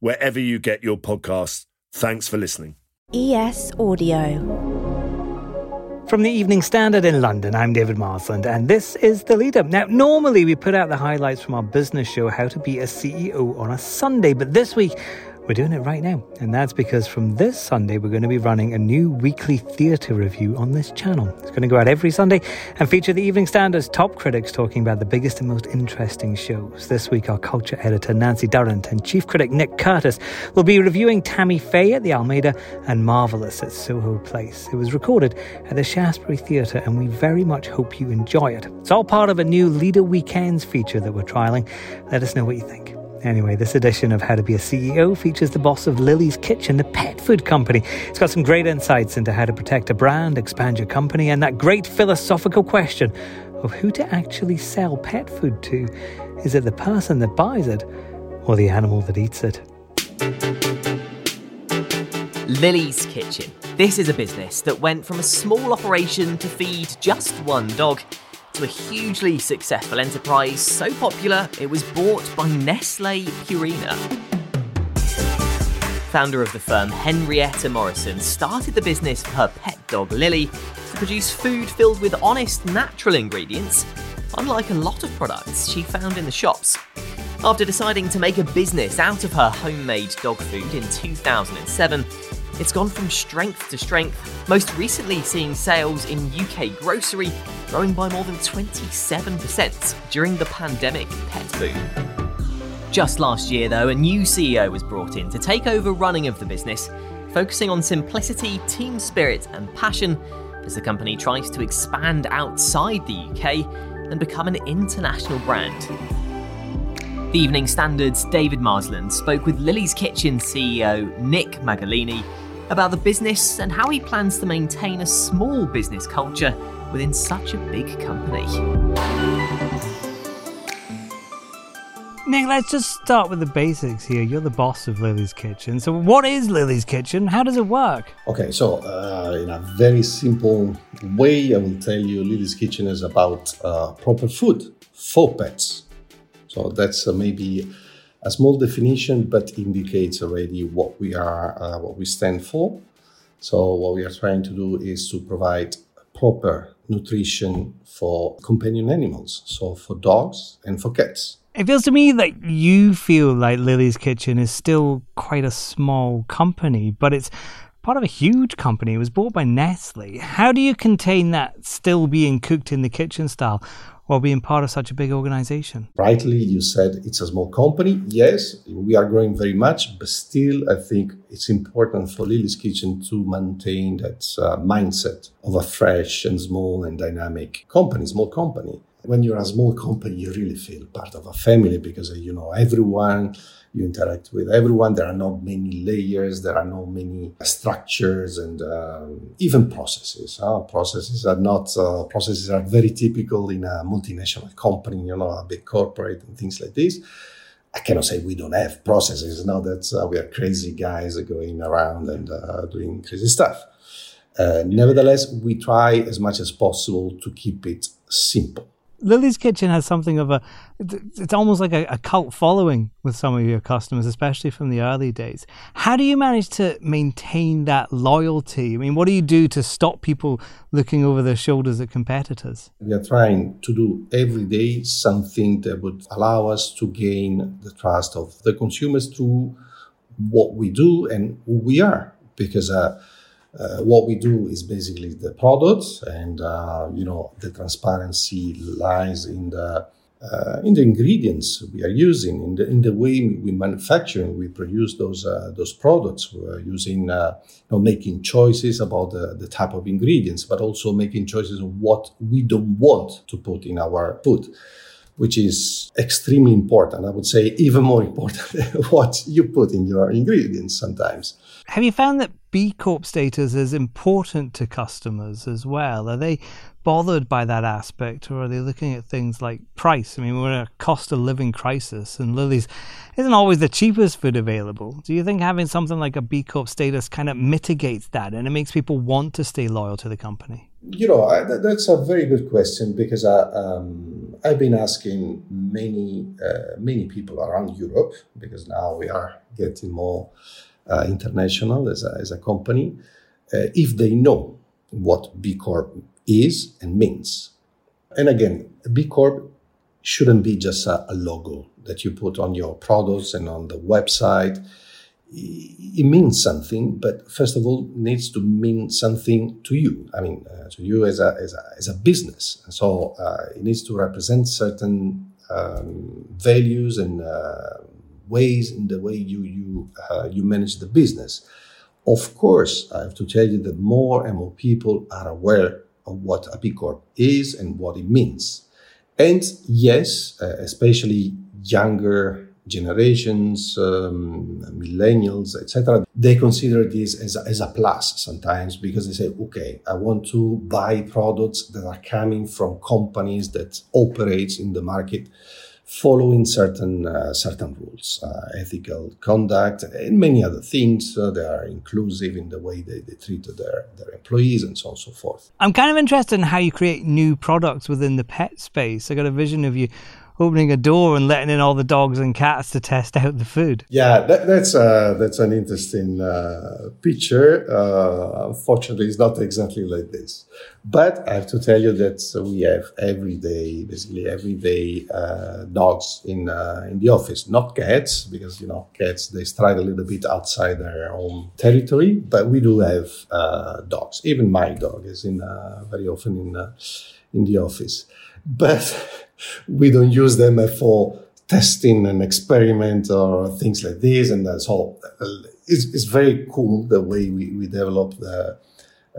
wherever you get your podcasts. Thanks for listening. ES Audio. From the Evening Standard in London, I'm David Marsland, and this is The Lead Up. Now, normally we put out the highlights from our business show, How to Be a CEO, on a Sunday, but this week we're doing it right now. And that's because from this Sunday, we're going to be running a new weekly theatre review on this channel. It's going to go out every Sunday and feature the Evening Standard's top critics talking about the biggest and most interesting shows. This week, our culture editor, Nancy Durrant, and chief critic, Nick Curtis, will be reviewing Tammy Faye at the Almeida and Marvelous at Soho Place. It was recorded at the Shaftesbury Theatre, and we very much hope you enjoy it. It's all part of a new Leader Weekends feature that we're trialing. Let us know what you think. Anyway, this edition of How to Be a CEO features the boss of Lily's Kitchen, the pet food company. It's got some great insights into how to protect a brand, expand your company, and that great philosophical question of who to actually sell pet food to. Is it the person that buys it or the animal that eats it? Lily's Kitchen. This is a business that went from a small operation to feed just one dog to a hugely successful enterprise so popular it was bought by Nestle Purina. Founder of the firm, Henrietta Morrison, started the business her pet dog Lily to produce food filled with honest, natural ingredients, unlike a lot of products she found in the shops. After deciding to make a business out of her homemade dog food in 2007, it's gone from strength to strength, most recently seeing sales in UK grocery growing by more than 27% during the pandemic pet boom. Just last year, though, a new CEO was brought in to take over running of the business, focusing on simplicity, team spirit, and passion as the company tries to expand outside the UK and become an international brand. The Evening Standard's David Marsland spoke with Lily's Kitchen CEO Nick Magalini about the business and how he plans to maintain a small business culture within such a big company. Nick, let's just start with the basics here. You're the boss of Lily's Kitchen. So, what is Lily's Kitchen? How does it work? Okay, so uh, in a very simple way, I will tell you Lily's Kitchen is about uh, proper food for pets. So, that's uh, maybe a small definition, but indicates already what we are, uh, what we stand for. So, what we are trying to do is to provide proper nutrition for companion animals, so for dogs and for cats. It feels to me that you feel like Lily's Kitchen is still quite a small company, but it's part of a huge company. It was bought by Nestle. How do you contain that still being cooked in the kitchen style while being part of such a big organization? Rightly, you said it's a small company. Yes, we are growing very much, but still, I think it's important for Lily's Kitchen to maintain that uh, mindset of a fresh and small and dynamic company, small company. When you're a small company, you really feel part of a family because you know everyone you interact with everyone. There are not many layers, there are not many structures, and um, even processes. Processes are not uh, processes are very typical in a multinational company, you know, a big corporate and things like this. I cannot say we don't have processes. Now that uh, we are crazy guys going around and uh, doing crazy stuff. Uh, nevertheless, we try as much as possible to keep it simple Lily's Kitchen has something of a, it's almost like a, a, cult following with some of your customers, especially from the early days. How do you manage to maintain that loyalty? I mean, what do you do to stop people looking over their shoulders at competitors? We are trying to do every day something that would allow us to gain the trust of the consumers through what we do and who we are. Because, uh, uh, what we do is basically the products, and uh, you know the transparency lies in the uh, in the ingredients we are using, in the in the way we manufacture and we produce those uh, those products. We're using uh, you know, making choices about the, the type of ingredients, but also making choices of what we don't want to put in our food which is extremely important. I would say even more important what you put in your ingredients sometimes. Have you found that B Corp status is important to customers as well? Are they bothered by that aspect or are they looking at things like price? I mean, we're in a cost of living crisis and Lily's isn't always the cheapest food available. Do you think having something like a B Corp status kind of mitigates that and it makes people want to stay loyal to the company? You know, I, that's a very good question because I, um, I've been asking many uh, many people around Europe because now we are getting more uh, international as a, as a company uh, if they know what B Corp is and means. And again, B Corp shouldn't be just a, a logo that you put on your products and on the website it means something, but first of all, needs to mean something to you. I mean, uh, to you as a, as a, as a business. So uh, it needs to represent certain um, values and uh, ways in the way you you uh, you manage the business. Of course, I have to tell you that more and more people are aware of what a B Corp is and what it means. And yes, uh, especially younger generations, um, millennials, etc., they consider this as a, as a plus sometimes because they say, okay, I want to buy products that are coming from companies that operate in the market following certain uh, certain rules, uh, ethical conduct, and many other things. Uh, they are inclusive in the way they, they treat their, their employees and so on and so forth. I'm kind of interested in how you create new products within the pet space. I got a vision of you opening a door and letting in all the dogs and cats to test out the food. Yeah, that, that's uh, that's an interesting uh, picture. Uh, unfortunately, it's not exactly like this. But I have to tell you that we have every day, basically every day, uh, dogs in uh, in the office. Not cats, because you know cats they stride a little bit outside their own territory. But we do have dogs. Even my dog is in very often in in the office. But we don't use them for testing and experiment or things like this. And so it's, it's very cool the way we, we develop the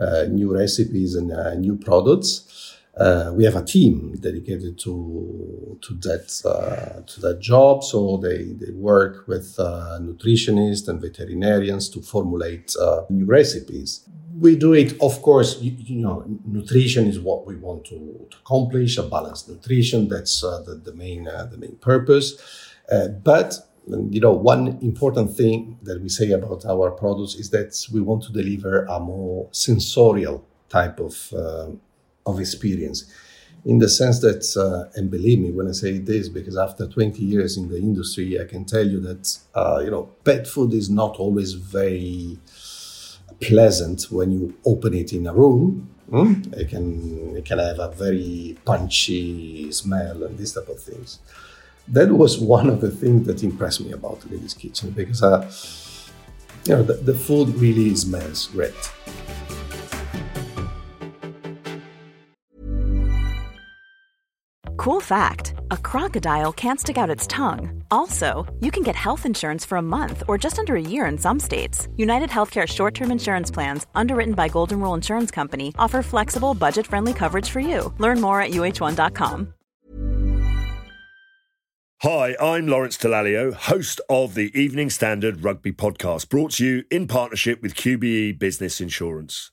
uh, new recipes and uh, new products. Uh, we have a team dedicated to to that uh, to that job. So they, they work with uh, nutritionists and veterinarians to formulate uh, new recipes we do it, of course, you, you, know, nutrition is what we want to, to accomplish, a balanced nutrition. That's uh, the, the, main, uh, the main purpose. Uh, but, you know, one important thing that we say about our products is that we want to deliver a more sensorial type of, uh, of experience. In the sense that, uh, and believe me when I say this, because after 20 years in the industry, I can tell you that, uh, you know, pet food is not always very, pleasant when you open it in a room. Mm? It can it can have a very punchy smell and these type of things. That was one of the things that impressed me about Lily's Kitchen because uh, you know the, the food really smells great. Cool fact a crocodile can't stick out its tongue. Also, you can get health insurance for a month or just under a year in some states. United Healthcare short term insurance plans, underwritten by Golden Rule Insurance Company, offer flexible, budget friendly coverage for you. Learn more at uh1.com. Hi, I'm Lawrence Dallaglio, host of the Evening Standard Rugby Podcast, brought to you in partnership with QBE Business Insurance.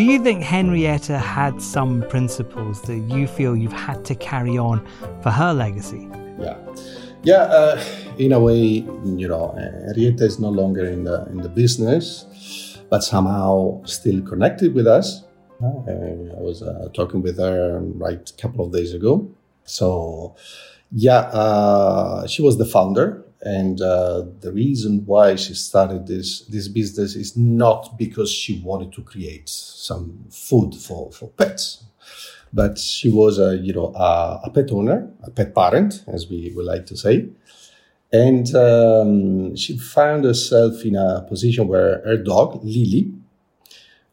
Do you think Henrietta had some principles that you feel you've had to carry on for her legacy? Yeah, yeah. Uh, in a way, you know, Henrietta is no longer in the in the business, but somehow still connected with us. Uh, I was uh, talking with her right a couple of days ago. So, yeah, uh, she was the founder and uh, the reason why she started this this business is not because she wanted to create some food for, for pets, but she was a you know a, a pet owner, a pet parent, as we would like to say, and um, she found herself in a position where her dog Lily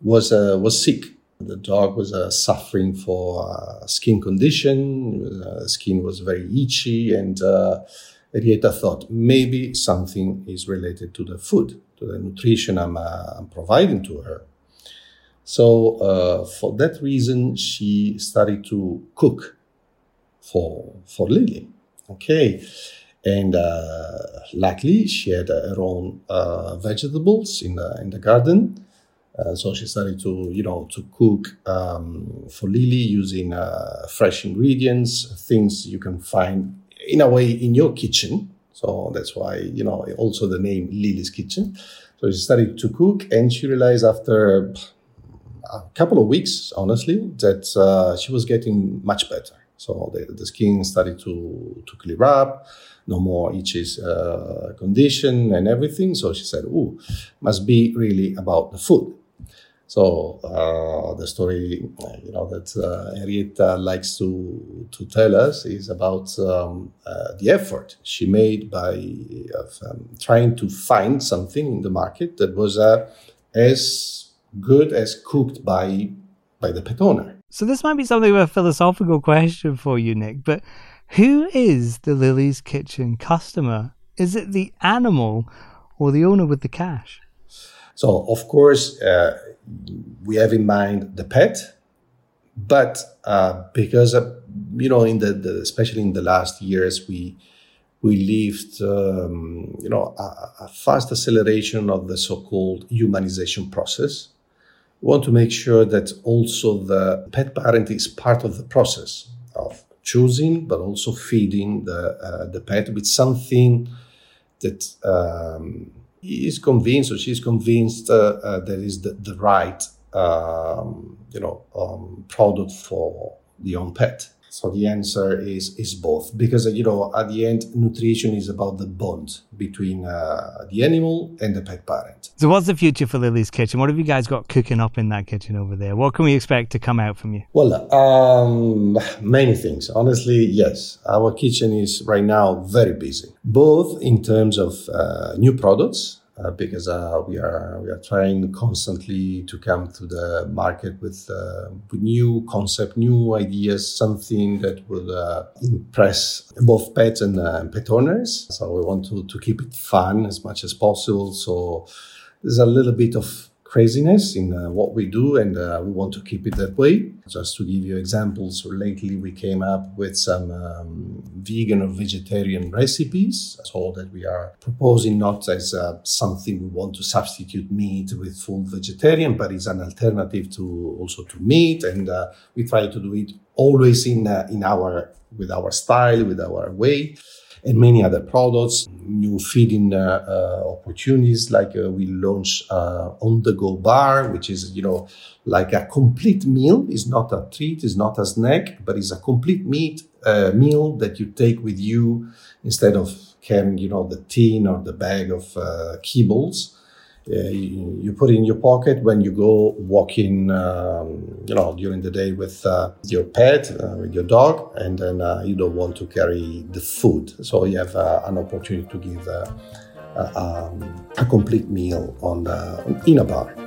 was uh, was sick. The dog was uh, suffering for a skin condition. Uh, skin was very itchy and uh, Henrietta thought maybe something is related to the food, to the nutrition I'm, uh, I'm providing to her. So, uh, for that reason, she started to cook for, for Lily. Okay. And uh, luckily, she had her own uh, vegetables in the, in the garden. Uh, so she started to, you know, to cook um, for Lily using uh, fresh ingredients, things you can find in a way in your kitchen. So that's why, you know, also the name Lily's Kitchen. So she started to cook and she realized after a couple of weeks, honestly, that uh, she was getting much better. So the, the skin started to, to clear up, no more itches uh, condition and everything. So she said, "Oh, must be really about the food." So uh, the story, you know, that uh, Henrietta likes to to tell us is about um, uh, the effort she made by um, trying to find something in the market that was uh, as good as cooked by by the pet owner. So this might be something of a philosophical question for you, Nick. But who is the Lily's Kitchen customer? Is it the animal or the owner with the cash? So of course uh, we have in mind the pet, but uh, because uh, you know, in the, the, especially in the last years, we we lived um, you know a, a, fast acceleration of the so-called humanization process. We want to make sure that also the pet parent is part of the process of choosing, but also feeding the uh, the pet with something that. Um, he is convinced or she's convinced uh, uh, that is the, the right um, you know um, product for the own pet so the answer is is both. Because you know at the end nutrition is about the bond between uh, the animal and the pet parent. So what's the future for lily's kitchen? What have you guys got cooking up in that kitchen over there? What can we expect to come out from you? Well um, many things. Honestly yes. Our kitchen is right now very busy both in terms of uh, new products uh, because uh, we are we are trying constantly to come to the market with, uh, with new concept, new ideas, something that will uh, impress both pets and uh, pet owners. So we want to to keep it fun as much as possible. So there's a little bit of craziness in uh, what we do, and uh, we want to keep it that way. Just to give you examples, so lately we came up with some um, vegan or vegetarian recipes, so that we are proposing not as uh, something we want to substitute meat with full vegetarian, but it's an alternative to also to meat, and uh, we try to do it always in uh, in our with our style, with our way and many other products, new feeding uh, uh, opportunities. Like uh, we launched on the go bar, which is, you know, like a complete meal. It's not a treat, it's not a snack, but it's a complete meat meal that you take with you instead of carrying, you know, the tin or the bag of kibbles you, you, put in your pocket when you go walking, um, you know, during the day with uh, your pet, uh, with your dog, and then uh, you don't want to carry the food. So you have uh, an opportunity to give uh, um, a complete meal on the, in a bar.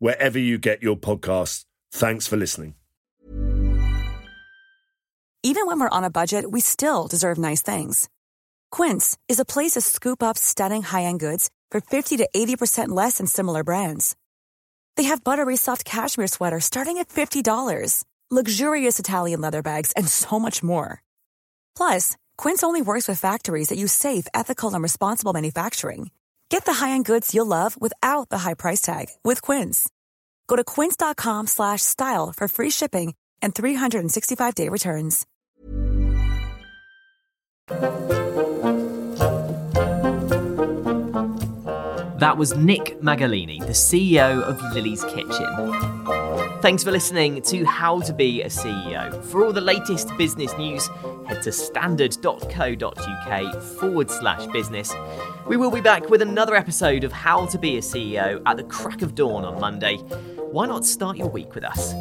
wherever you get your podcasts. Thanks for listening. Even when we're on a budget, we still deserve nice things. Quince is a place to scoop up stunning high end goods for 50 to 80% less than similar brands. They have buttery soft cashmere sweaters starting at $50, luxurious Italian leather bags, and so much more. Plus, Quince only works with factories that use safe, ethical, and responsible manufacturing. Get the high-end goods you'll love without the high price tag with Quince. Go to quince.com slash style for free shipping and 365-day returns. That was Nick Magalini, the CEO of Lily's Kitchen. Thanks for listening to How to Be a CEO. For all the latest business news, head to standard.co.uk forward slash business. We will be back with another episode of How to Be a CEO at the crack of dawn on Monday. Why not start your week with us?